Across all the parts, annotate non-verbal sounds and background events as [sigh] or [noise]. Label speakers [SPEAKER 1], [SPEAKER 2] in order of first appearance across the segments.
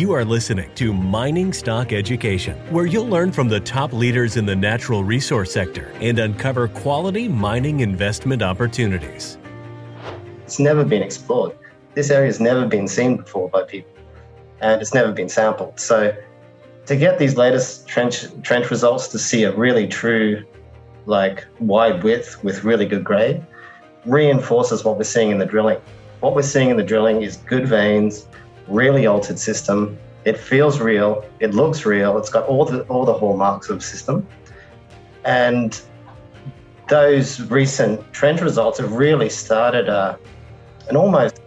[SPEAKER 1] You are listening to Mining Stock Education, where you'll learn from the top leaders in the natural resource sector and uncover quality mining investment opportunities.
[SPEAKER 2] It's never been explored. This area has never been seen before by people, and it's never been sampled. So, to get these latest trench trench results to see a really true, like wide width with really good grade, reinforces what we're seeing in the drilling. What we're seeing in the drilling is good veins really altered system. It feels real. It looks real. It's got all the all the hallmarks of system, and those recent trench results have really started a, an almost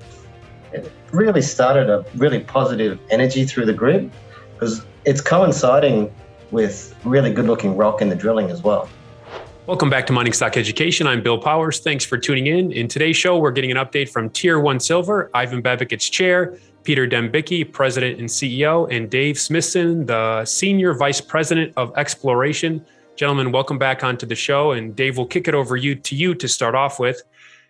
[SPEAKER 2] really started a really positive energy through the grid because it's coinciding with really good looking rock in the drilling as well.
[SPEAKER 3] Welcome back to Mining Stock Education. I'm Bill Powers. Thanks for tuning in. In today's show, we're getting an update from Tier 1 Silver, Ivan Bebek, its chair, Peter Dembicki, President and CEO, and Dave Smithson, the Senior Vice President of Exploration. Gentlemen, welcome back onto the show. And Dave, we'll kick it over you to you to start off with.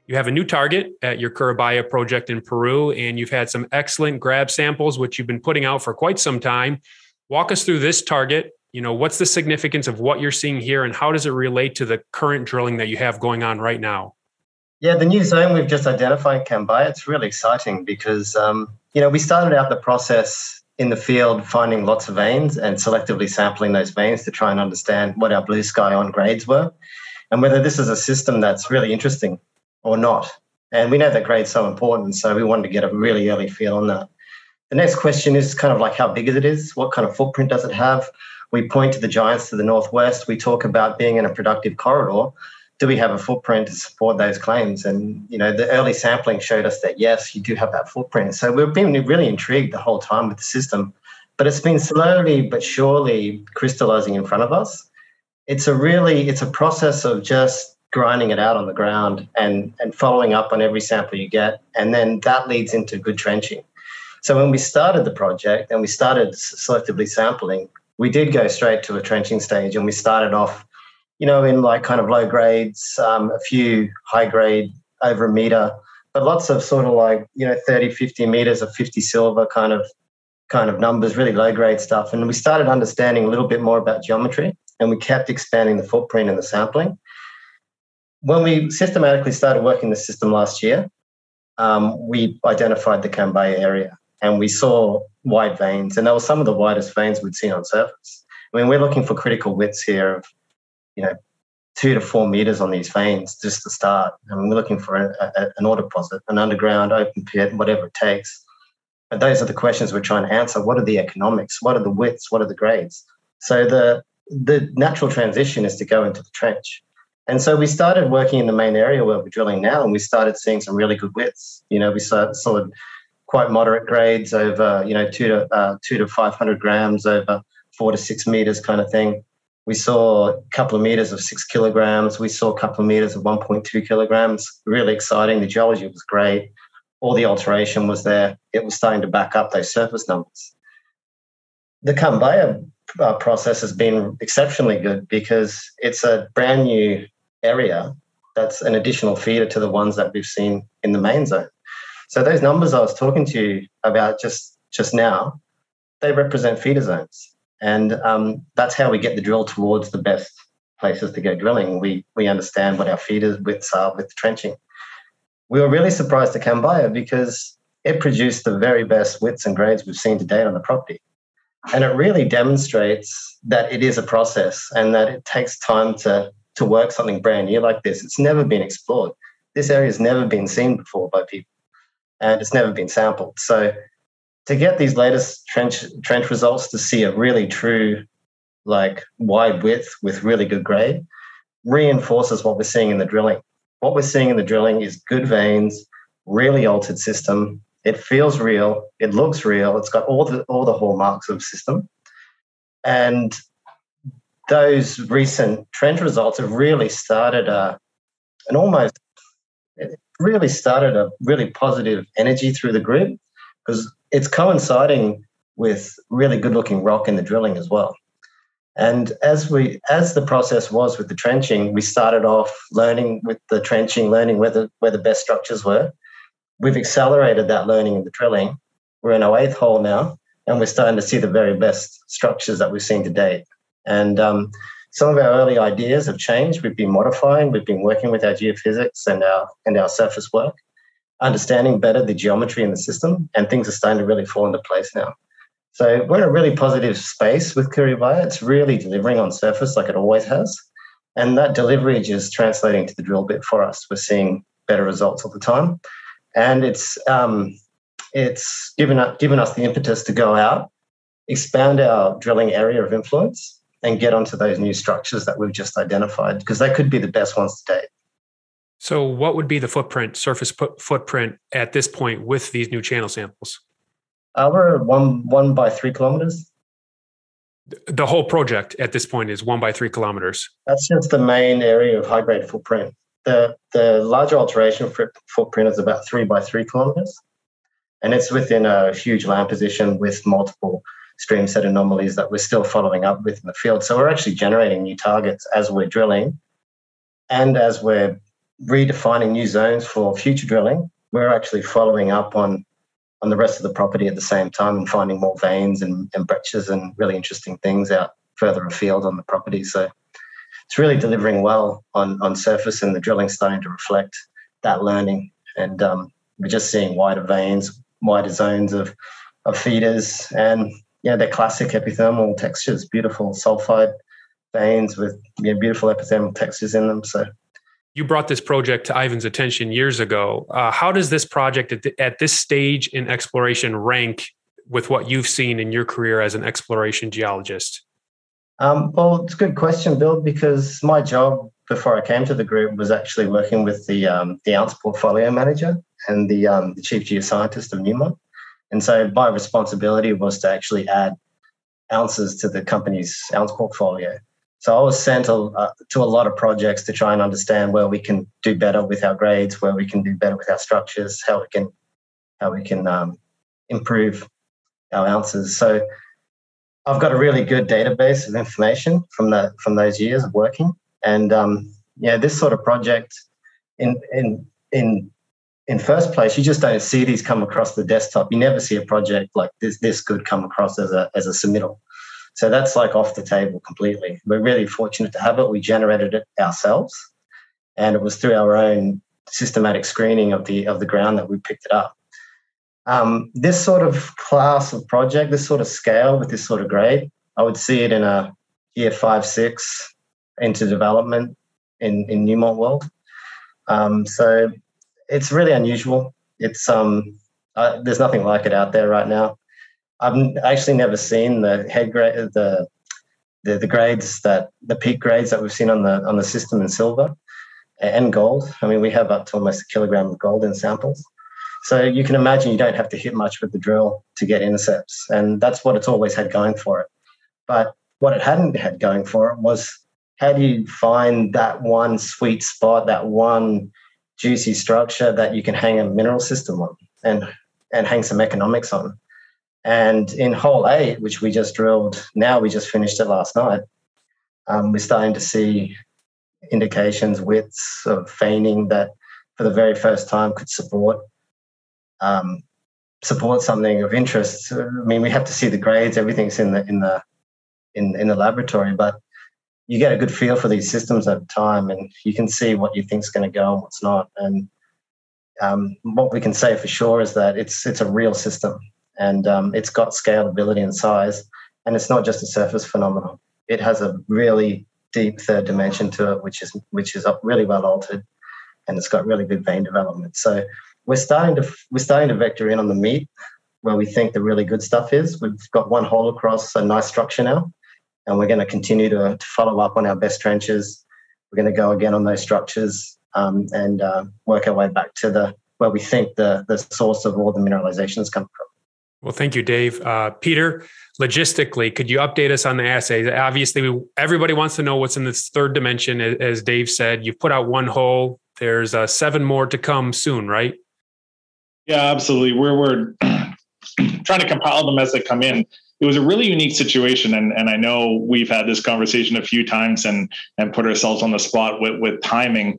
[SPEAKER 3] You have a new target at your Curibaya project in Peru, and you've had some excellent grab samples, which you've been putting out for quite some time. Walk us through this target. You know, what's the significance of what you're seeing here, and how does it relate to the current drilling that you have going on right now?
[SPEAKER 2] Yeah, the new zone we've just identified, Cambaya, it's really exciting because um, you know, we started out the process in the field finding lots of veins and selectively sampling those veins to try and understand what our blue sky on grades were and whether this is a system that's really interesting or not. And we know that grade's so important, so we wanted to get a really early feel on that. The next question is kind of like how big is it is, what kind of footprint does it have? We point to the giants to the northwest. We talk about being in a productive corridor do we have a footprint to support those claims? And you know, the early sampling showed us that yes, you do have that footprint. So we've been really intrigued the whole time with the system, but it's been slowly but surely crystallizing in front of us. It's a really it's a process of just grinding it out on the ground and and following up on every sample you get, and then that leads into good trenching. So when we started the project and we started selectively sampling, we did go straight to a trenching stage, and we started off you know, in like kind of low grades, um, a few high grade over a meter, but lots of sort of like, you know, 30, 50 meters of 50 silver kind of kind of numbers, really low grade stuff. And we started understanding a little bit more about geometry and we kept expanding the footprint and the sampling. When we systematically started working the system last year, um, we identified the Cambaya area and we saw wide veins, and they were some of the widest veins we'd seen on surface. I mean, we're looking for critical widths here of you know, two to four meters on these veins just to start. Mean, we're looking for a, a, an ore deposit, an underground open pit, whatever it takes. And those are the questions we're trying to answer. What are the economics? What are the widths? What are the grades? So the the natural transition is to go into the trench. And so we started working in the main area where we're drilling now, and we started seeing some really good widths. You know, we saw, saw quite moderate grades over, you know, two to uh, two to five hundred grams over four to six meters, kind of thing. We saw a couple of meters of six kilograms. We saw a couple of meters of 1.2 kilograms. Really exciting. The geology was great. All the alteration was there. It was starting to back up those surface numbers. The Cambaya uh, process has been exceptionally good because it's a brand new area that's an additional feeder to the ones that we've seen in the main zone. So those numbers I was talking to you about just just now, they represent feeder zones. And um, that's how we get the drill towards the best places to go drilling. We, we understand what our feeders widths are with trenching. We were really surprised at Cambaya because it produced the very best widths and grades we've seen to date on the property. And it really demonstrates that it is a process and that it takes time to, to work something brand new like this. It's never been explored. This area has never been seen before by people and it's never been sampled. So to get these latest trench trench results to see a really true like wide width with really good grade reinforces what we're seeing in the drilling. What we're seeing in the drilling is good veins, really altered system. It feels real. It looks real. It's got all the all the hallmarks of system, and those recent trench results have really started a an almost it really started a really positive energy through the grid because it's coinciding with really good looking rock in the drilling as well. And as we as the process was with the trenching, we started off learning with the trenching, learning where the where the best structures were. We've accelerated that learning in the drilling. We're in our eighth hole now, and we're starting to see the very best structures that we've seen to date. And um, some of our early ideas have changed. We've been modifying. We've been working with our geophysics and our and our surface work, understanding better the geometry in the system, and things are starting to really fall into place now. So we're in a really positive space with Curibaya. It's really delivering on surface like it always has. And that delivery is translating to the drill bit for us. We're seeing better results all the time. And it's um, it's given, up, given us the impetus to go out, expand our drilling area of influence, and get onto those new structures that we've just identified, because they could be the best ones to date.
[SPEAKER 3] So, what would be the footprint, surface footprint at this point with these new channel samples?
[SPEAKER 2] Uh, we're one one by three kilometers.
[SPEAKER 3] The whole project at this point is one by three kilometers.
[SPEAKER 2] That's just the main area of high grade footprint. The the larger alteration footprint is about three by three kilometers, and it's within a huge land position with multiple stream set anomalies that we're still following up with in the field. So we're actually generating new targets as we're drilling, and as we're redefining new zones for future drilling. We're actually following up on on the rest of the property at the same time and finding more veins and, and breccias and really interesting things out further afield on the property. So it's really delivering well on, on surface and the drilling starting to reflect that learning. And um, we're just seeing wider veins, wider zones of, of feeders and yeah, they're classic epithermal textures, beautiful sulfide veins with yeah, beautiful epithermal textures in them. So
[SPEAKER 3] you brought this project to Ivan's attention years ago. Uh, how does this project at, at, this stage in exploration rank with what you've seen in your career as an exploration geologist?
[SPEAKER 2] Um, well, it's a good question, Bill, because my job before I came to the group was actually working with the um, the ounce portfolio manager and the um, the chief geoscientist of Newmont. And so my responsibility was to actually add ounces to the company's ounce portfolio. So I was sent a, uh, to a lot of projects to try and understand where we can do better with our grades, where we can do better with our structures, how we can how we can um, improve our ounces. So I've got a really good database of information from the from those years of working, and um, yeah, this sort of project in in in in first place, you just don't see these come across the desktop. You never see a project like this this good come across as a as a submittal. So that's like off the table completely. We're really fortunate to have it. We generated it ourselves, and it was through our own systematic screening of the of the ground that we picked it up. Um, this sort of class of project, this sort of scale with this sort of grade, I would see it in a year five, six into development in in Newmont world. Um, so it's really unusual. It's um, uh, there's nothing like it out there right now. I've actually never seen the head grade, the, the the grades that the peak grades that we've seen on the on the system in silver and gold. I mean, we have up to almost a kilogram of gold in samples. So you can imagine you don't have to hit much with the drill to get intercepts, and that's what it's always had going for it. But what it hadn't had going for it was how do you find that one sweet spot, that one juicy structure that you can hang a mineral system on and and hang some economics on. And in hole eight, which we just drilled, now we just finished it last night, um, we're starting to see indications, widths of veining that for the very first time could support um, support something of interest. I mean, we have to see the grades, everything's in the in the in, in the laboratory, but you get a good feel for these systems over time and you can see what you think is going to go and what's not. And um, what we can say for sure is that it's it's a real system and um, it's got scalability and size. And it's not just a surface phenomenon; it has a really deep third dimension to it, which is which is really well altered, and it's got really good vein development. So we're starting to we're starting to vector in on the meat where we think the really good stuff is. We've got one hole across a nice structure now, and we're going to continue to, to follow up on our best trenches. We're going to go again on those structures um, and uh, work our way back to the where we think the the source of all the mineralizations come from.
[SPEAKER 3] Well, thank you, Dave. Uh, Peter, logistically, could you update us on the assays? Obviously, everybody wants to know what's in this third dimension. As Dave said, you've put out one hole. There's uh, seven more to come soon, right?
[SPEAKER 4] Yeah, absolutely. We're we're [clears throat] trying to compile them as they come in. It was a really unique situation, and and I know we've had this conversation a few times and and put ourselves on the spot with with timing.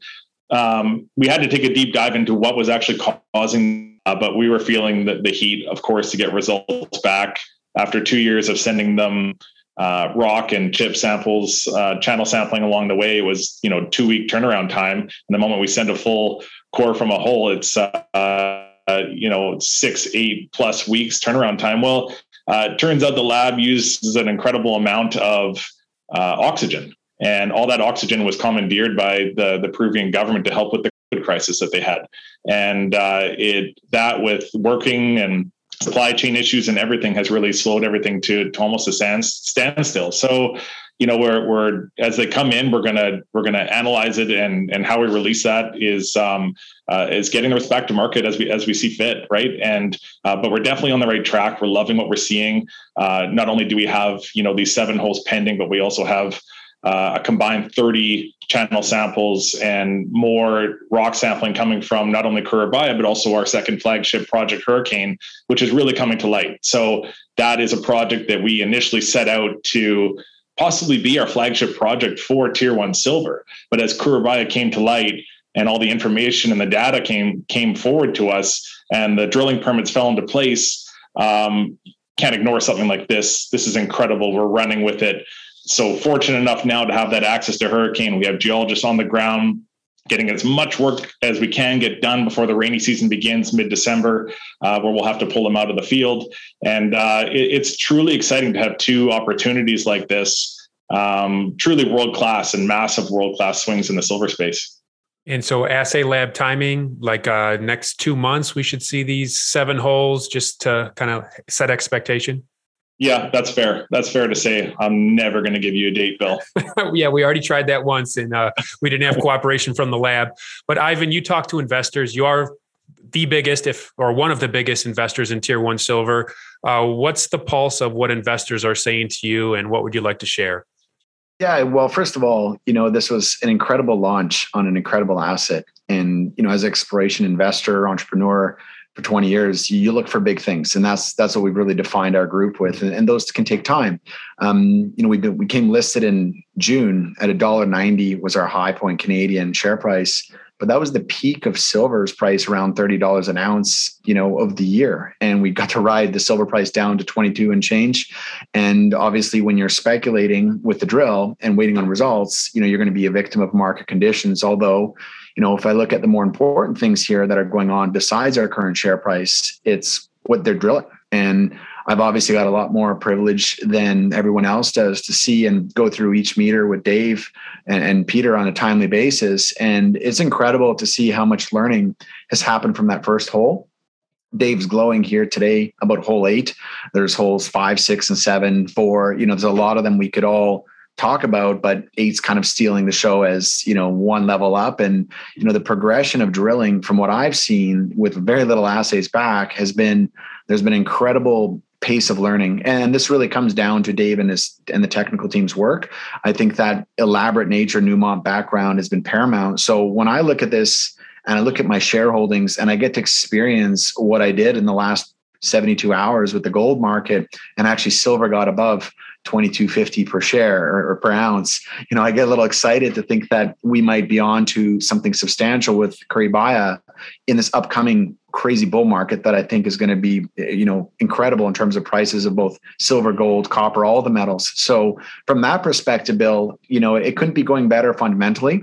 [SPEAKER 4] Um, we had to take a deep dive into what was actually causing uh, but we were feeling the, the heat, of course, to get results back after two years of sending them uh, rock and chip samples, uh, channel sampling along the way. Was, you know, two week turnaround time. And the moment we send a full core from a hole, it's, uh, you know, six, eight plus weeks turnaround time. Well, uh, it turns out the lab uses an incredible amount of uh, oxygen. And all that oxygen was commandeered by the, the Peruvian government to help with the Crisis that they had. And uh, it that with working and supply chain issues and everything has really slowed everything to, to almost a stand, standstill. So, you know, we're, we're as they come in, we're gonna we're gonna analyze it, and and how we release that is um, uh, is getting the respect to market as we as we see fit, right? And uh, but we're definitely on the right track. We're loving what we're seeing. Uh, not only do we have you know these seven holes pending, but we also have uh, a combined 30 channel samples and more rock sampling coming from not only Curibaya, but also our second flagship project, Hurricane, which is really coming to light. So that is a project that we initially set out to possibly be our flagship project for Tier 1 Silver. But as Curibaya came to light and all the information and the data came, came forward to us and the drilling permits fell into place, um, can't ignore something like this. This is incredible. We're running with it so fortunate enough now to have that access to hurricane. We have geologists on the ground getting as much work as we can get done before the rainy season begins mid-December, uh, where we'll have to pull them out of the field. And uh, it, it's truly exciting to have two opportunities like this, um, truly world class and massive world class swings in the silver space.
[SPEAKER 3] And so, assay lab timing, like uh, next two months, we should see these seven holes just to kind of set expectation.
[SPEAKER 4] Yeah, that's fair. That's fair to say. I'm never going to give you a date, Bill. [laughs]
[SPEAKER 3] yeah, we already tried that once and uh, we didn't have cooperation from the lab. But Ivan, you talk to investors. You are the biggest, if or one of the biggest investors in Tier One Silver. Uh, what's the pulse of what investors are saying to you, and what would you like to share?
[SPEAKER 5] Yeah, well, first of all, you know, this was an incredible launch on an incredible asset, and you know, as exploration investor, entrepreneur, for 20 years you look for big things and that's that's what we've really defined our group with and, and those can take time. Um, you know we we came listed in june at a dollar 90 was our high point canadian share price but that was the peak of silver's price around $30 an ounce you know of the year and we got to ride the silver price down to 22 and change and obviously when you're speculating with the drill and waiting on results you know you're going to be a victim of market conditions although you know, if I look at the more important things here that are going on besides our current share price, it's what they're drilling. And I've obviously got a lot more privilege than everyone else does to see and go through each meter with Dave and, and, Peter on a timely basis. And it's incredible to see how much learning has happened from that first hole. Dave's glowing here today about hole eight. There's holes five, six, and seven, four. You know, there's a lot of them we could all talk about but eight's kind of stealing the show as you know one level up. And you know the progression of drilling from what i've seen with very little assays back has been there's been incredible pace of learning. And this really comes down to dave and his and the technical team's work. I think that elaborate nature newmont background has been paramount. So when i look at this and i look at my shareholdings and i get to experience what i did in the last 72 hours with the gold market and actually silver got above 2250 per share or, or, per ounce. You know i get a little excited to think that we might be on to something substantial with Curibaya in this upcoming crazy bull market that i think is going to be you know incredible in terms of prices of both silver gold copper all the metals. So from that perspective bill you know it couldn't be going better fundamentally.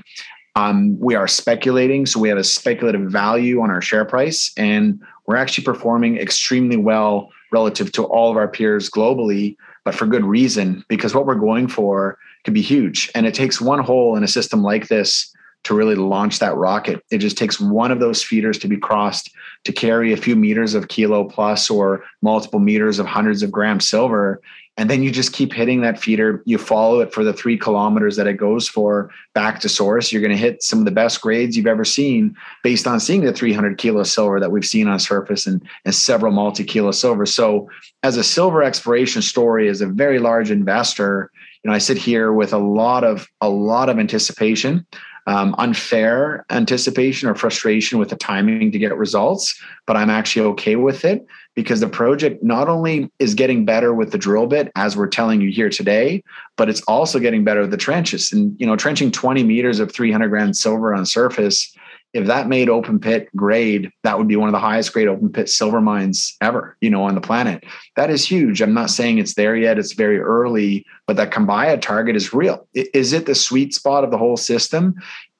[SPEAKER 5] Um, we are speculating so we have a speculative value on our share price and we're actually performing extremely well relative to all of our peers globally but for good reason, because what we're going for could be huge. And it takes one hole in a system like this to really launch that rocket. It just takes one of those feeders to be crossed to carry a few meters of kilo plus or multiple meters of hundreds of grams silver. And then you just keep hitting that feeder. You follow it for the three kilometers that it goes for back to source. You're going to hit some of the best grades you've ever seen based on seeing the 300 kilo silver that we've seen on surface and, and several multi kilo silver. So, as a silver exploration story, as a very large investor, you know, I sit here with a lot of a lot of anticipation um, unfair anticipation or frustration with the timing to get results, but I'm actually okay with it because the project not only is getting better with the drill bit, as we're telling you here today, but it's also getting better with the trenches. And you know, trenching 20 meters of 300 grams silver on surface if that made open pit grade, that would be one of the highest grade open pit silver mines ever, you know, on the planet. That is huge. I'm not saying it's there yet. It's very early, but that Kambaya target is real. Is it the sweet spot of the whole system?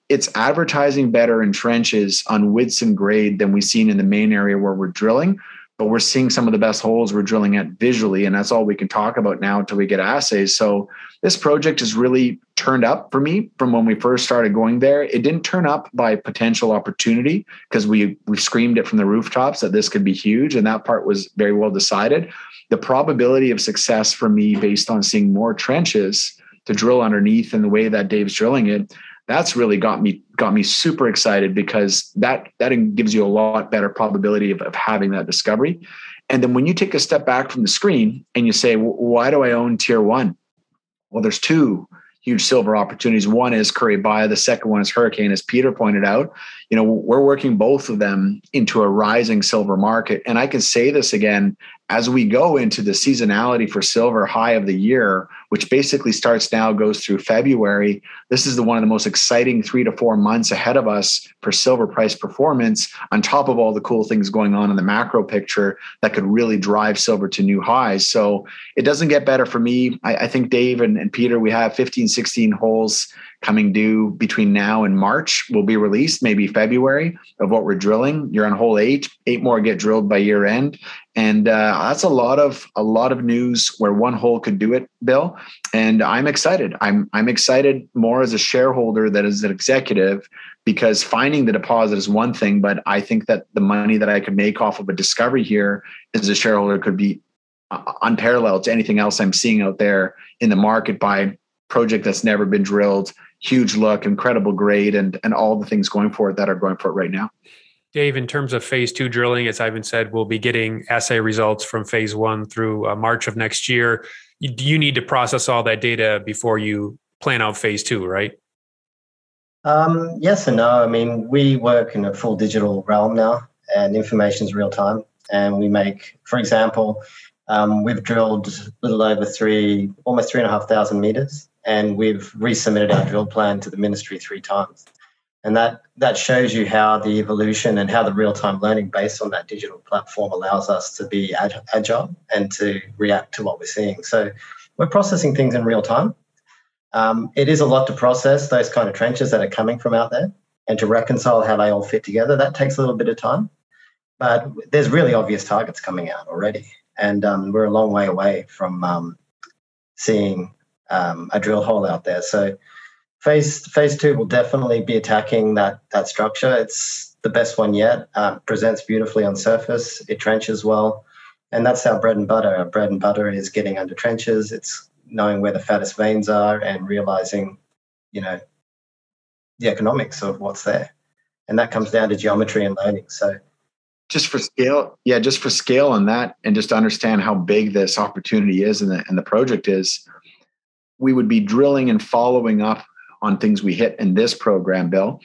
[SPEAKER 5] It's advertising better in trenches on and grade than we've seen in the main area where we're drilling but we're seeing some of the best holes we're drilling at visually and that's all we can talk about now until we get assays so this project is really turned up for me from when we first started going there. It didn't turn up by potential opportunity because we we screamed it from the rooftops that this could be huge and that part was very well decided. The probability of success for me based on seeing more trenches to drill underneath and the way that dave's drilling it that's really got me got me super excited because that that gives you a lot better probability of, of having that discovery. And then when you take a step back from the screen and you say why do i own tier one? Well there's two huge silver opportunities. One is Curibaya the second one is hurricane as peter pointed out you know we're working both of them into a rising silver market and i can say this again as we go into the seasonality for silver high of the year, which basically starts now, goes through February, this is the one of the most exciting three to four months ahead of us for silver price performance, on top of all the cool things going on in the macro picture that could really drive silver to new highs. So it doesn't get better for me. I, I think Dave and, and Peter, we have 15, 16 holes coming due between now and March will be released, maybe February of what we're drilling. You're on hole eight, eight more get drilled by year end. And uh, that's a lot of a lot of news where one hole could do it, Bill. And I'm excited. I'm I'm excited more as a shareholder than as an executive because finding the deposit is one thing, but I think that the money that I could make off of a discovery here as a shareholder could be uh, unparalleled to anything else I'm seeing out there in the market by project that's never been drilled huge look, incredible grade, and and all the things going for it that are going for it right now.
[SPEAKER 3] Dave, in terms of phase two drilling, as Ivan said, we'll be getting assay results from phase one through uh, March of next year. You, you need to process all that data before you plan out phase two, right?
[SPEAKER 2] Um, yes and no. I mean, we work in a full digital realm now, and information is real time. And we make, for example, um, we've drilled a little over three, almost three and a half thousand meters and we've resubmitted our drill plan to the ministry three times. And that, that shows you how the evolution and how the real time learning based on that digital platform allows us to be agile and to react to what we're seeing. So we're processing things in real time. Um, it is a lot to process those kind of trenches that are coming from out there and to reconcile how they all fit together. That takes a little bit of time. But there's really obvious targets coming out already. And um, we're a long way away from um, seeing um, a drill hole out there. So phase phase two will definitely be attacking that that structure. It's the best one yet. Uh, presents beautifully on surface. It trenches well, and that's our bread and butter. Our bread and butter is getting under trenches. It's knowing where the fattest veins are and realizing, you know, the economics of what's there, and that comes down to geometry and learning. So
[SPEAKER 5] just for scale yeah just for scale on that and just to understand how big this opportunity is and the, and the project is we would be drilling and following up on things we hit in this program, Bill.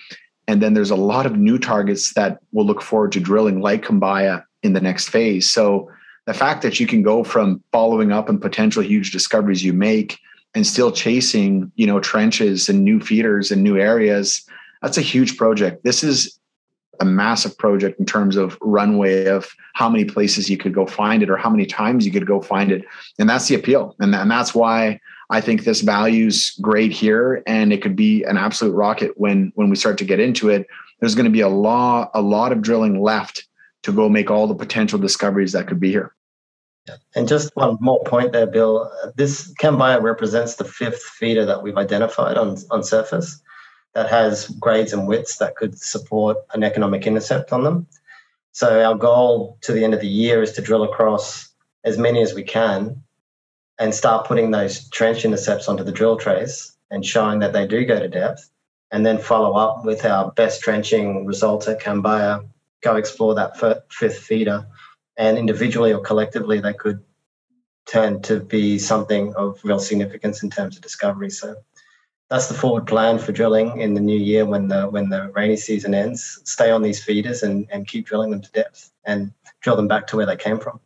[SPEAKER 5] And then there's a lot of new targets that we'll look forward to drilling, like Kambaya, in the next phase. So the fact that you can go from following up on potential huge discoveries you make and still chasing, you know, trenches and new feeders and new areas, that's a huge project. This is a massive project in terms of runway of how many places you could go find it or how many times you could go find it. And that's the appeal. And, and that's why I think this value's great here, and it could be an absolute rocket when when we start to get into it. There's going to be a lot a lot of drilling left to go make all the potential discoveries that could be here.
[SPEAKER 2] And just one more point there, Bill. This Kambaya represents the fifth feeder that we've identified on, on surface that has grades and widths that could support an economic intercept on them. So our goal to the end of the year is to drill across as many as we can and start putting those trench intercepts onto the drill trays and showing that they do go to depth, and then follow up with our best trenching results at Cambaya, go explore that fifth feeder, and individually or collectively they could turn to be something of real significance in terms of discovery. So that's the forward plan for drilling in the new year when the when the rainy season ends. Stay on these feeders and, and keep drilling them to depth and drill them back to where they came from.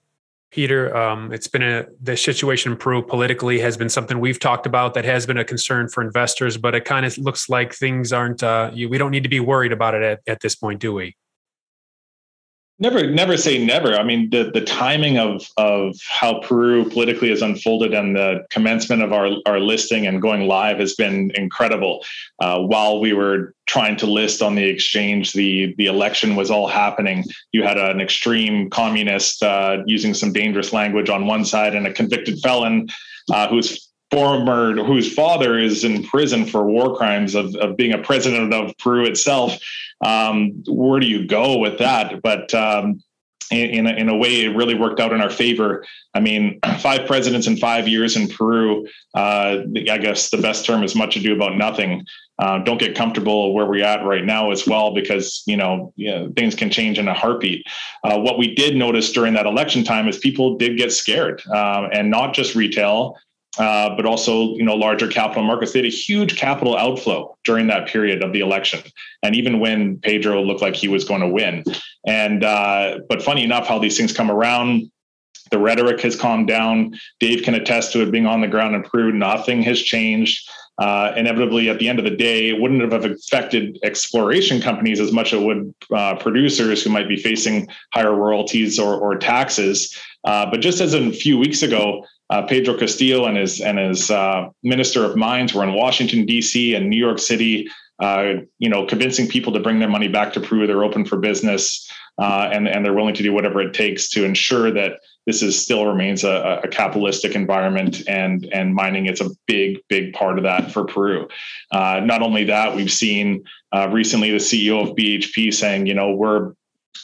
[SPEAKER 3] Peter, um, it's been a the situation in Peru politically has been something we've talked about that has been a concern for investors, but it kind of looks like things aren't. Uh, you, we don't need to be worried about it at, at this point, do we?
[SPEAKER 4] Never, never say never. I mean, the the timing of of how Peru politically has unfolded and the commencement of our our listing and going live has been incredible. Uh, while we were trying to list on the exchange, the the election was all happening. You had an extreme communist uh, using some dangerous language on one side, and a convicted felon uh, who's former whose father is in prison for war crimes of, of being a president of Peru itself. Um, where do you go with that? But um, in, in a, way, it really worked out in our favor. I mean, [clears throat] five presidents in five years in Peru. Uh, I guess the best term is much ado about nothing. Uh, don't get comfortable where we're at right now as well, because you know, you know things can change in a heartbeat. Uh, what we did notice during that election time is people did get scared, um, and not just retail, uh, but also you know larger capital markets. They had a huge capital outflow during that period of the election, and even when Pedro looked like he was going to win. And uh, but funny enough, how these things come around. The rhetoric has calmed down. Dave can attest to it being on the ground in Peru. Nothing has changed. Uh, inevitably, at the end of the day, it wouldn't have affected exploration companies as much as it would uh, producers who might be facing higher royalties or, or taxes. Uh, but just as a few weeks ago, uh, Pedro Castillo and his and his uh, Minister of Mines were in Washington D.C. and New York City, uh, you know, convincing people to bring their money back to Peru. They're open for business, uh, and and they're willing to do whatever it takes to ensure that this is still remains a, a, capitalistic environment, and and mining is a big big part of that for Peru. Uh, not only that, we've seen uh, recently the CEO of BHP saying, you know, we're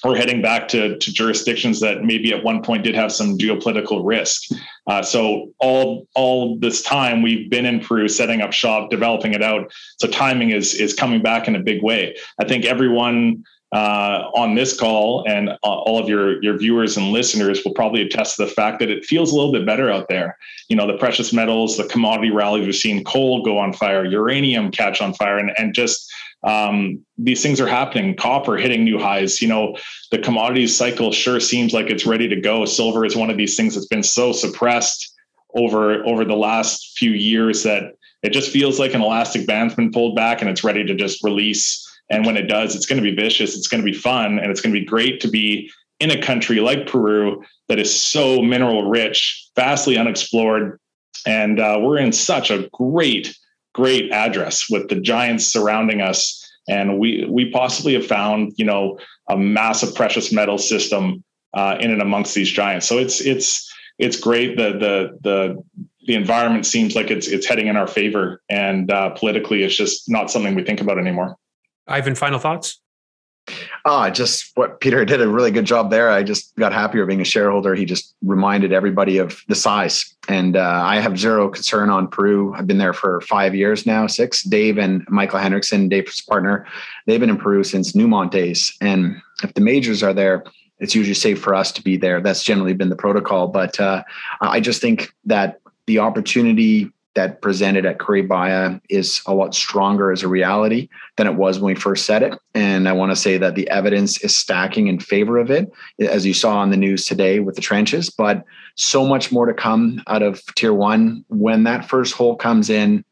[SPEAKER 4] we're heading back to, to jurisdictions that maybe at one point did have some geopolitical risk. Uh, so all all this time we've been in Peru, setting up shop, developing it out. So timing is is coming back in a big way. I think everyone uh, on this call and uh, all of your your viewers and listeners will probably attest to the fact that it feels a little bit better out there. You know, the precious metals, the commodity rallies we've seen, coal go on fire, uranium catch on fire, and and just um, these things are happening. Copper hitting new highs. You know, the commodities cycle sure seems like it's ready to go. Silver is one of these things that's been so suppressed over over the last few years that it just feels like an elastic band's been pulled back and it's ready to just release. And when it does, it's going to be vicious. It's going to be fun, and it's going to be great to be in a country like Peru that is so mineral rich, vastly unexplored, and uh, we're in such a great great address with the giants surrounding us. And we we possibly have found, you know, a massive precious metal system uh, in and amongst these giants. So it's it's it's great. The the the the environment seems like it's it's heading in our favor, and uh, politically, it's just not something we think about anymore.
[SPEAKER 3] Ivan, final thoughts?
[SPEAKER 5] Ah, just what Peter [laughs] did a really good job there. I just got happier being a shareholder. He just reminded everybody of the size. And uh, I have zero concern on Peru. I've been there for five years now, six. Dave and Michael Henrichsen, Dave's partner, they've been in Peru since Newmont days. And if the majors are there, it's usually safe for us to be there. That's generally been the protocol. But uh, I just think that the opportunity that presented at Baya is a lot stronger as a reality than it was when we first said it. And I want to say that the evidence is stacking in favor of it, as you saw on the news today with the trenches. But so much more to come out of tier one. When that first hole comes in,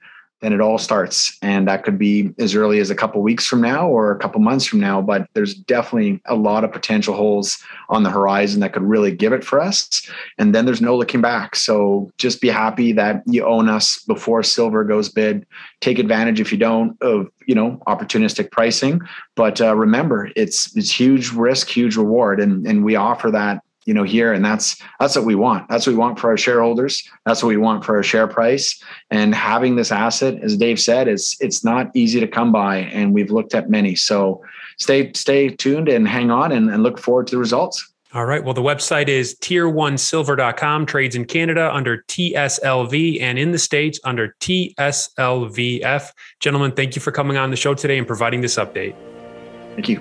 [SPEAKER 5] then it all starts. And that could be as early as a couple weeks from now or a couple months from now. But there's definitely a lot of potential holes on the horizon that could really give it for us. And then there's no looking back. So just be happy that you own us before silver goes bid. Take advantage if you don't of you know opportunistic pricing. But uh, remember, it's it's huge risk, huge reward, and and we offer that you know here and that's that's what we want that's what we want for our shareholders that's what we want for our share price and having this asset as dave said it's it's not easy to come by and we've looked at many so stay stay tuned and hang on and, and look forward to the results
[SPEAKER 3] all right. Well, the website is tier1silver.com, trades in Canada under TSLV and in the States under TSLVF. Gentlemen, thank you for coming on the show today and providing this update.
[SPEAKER 5] Thank you.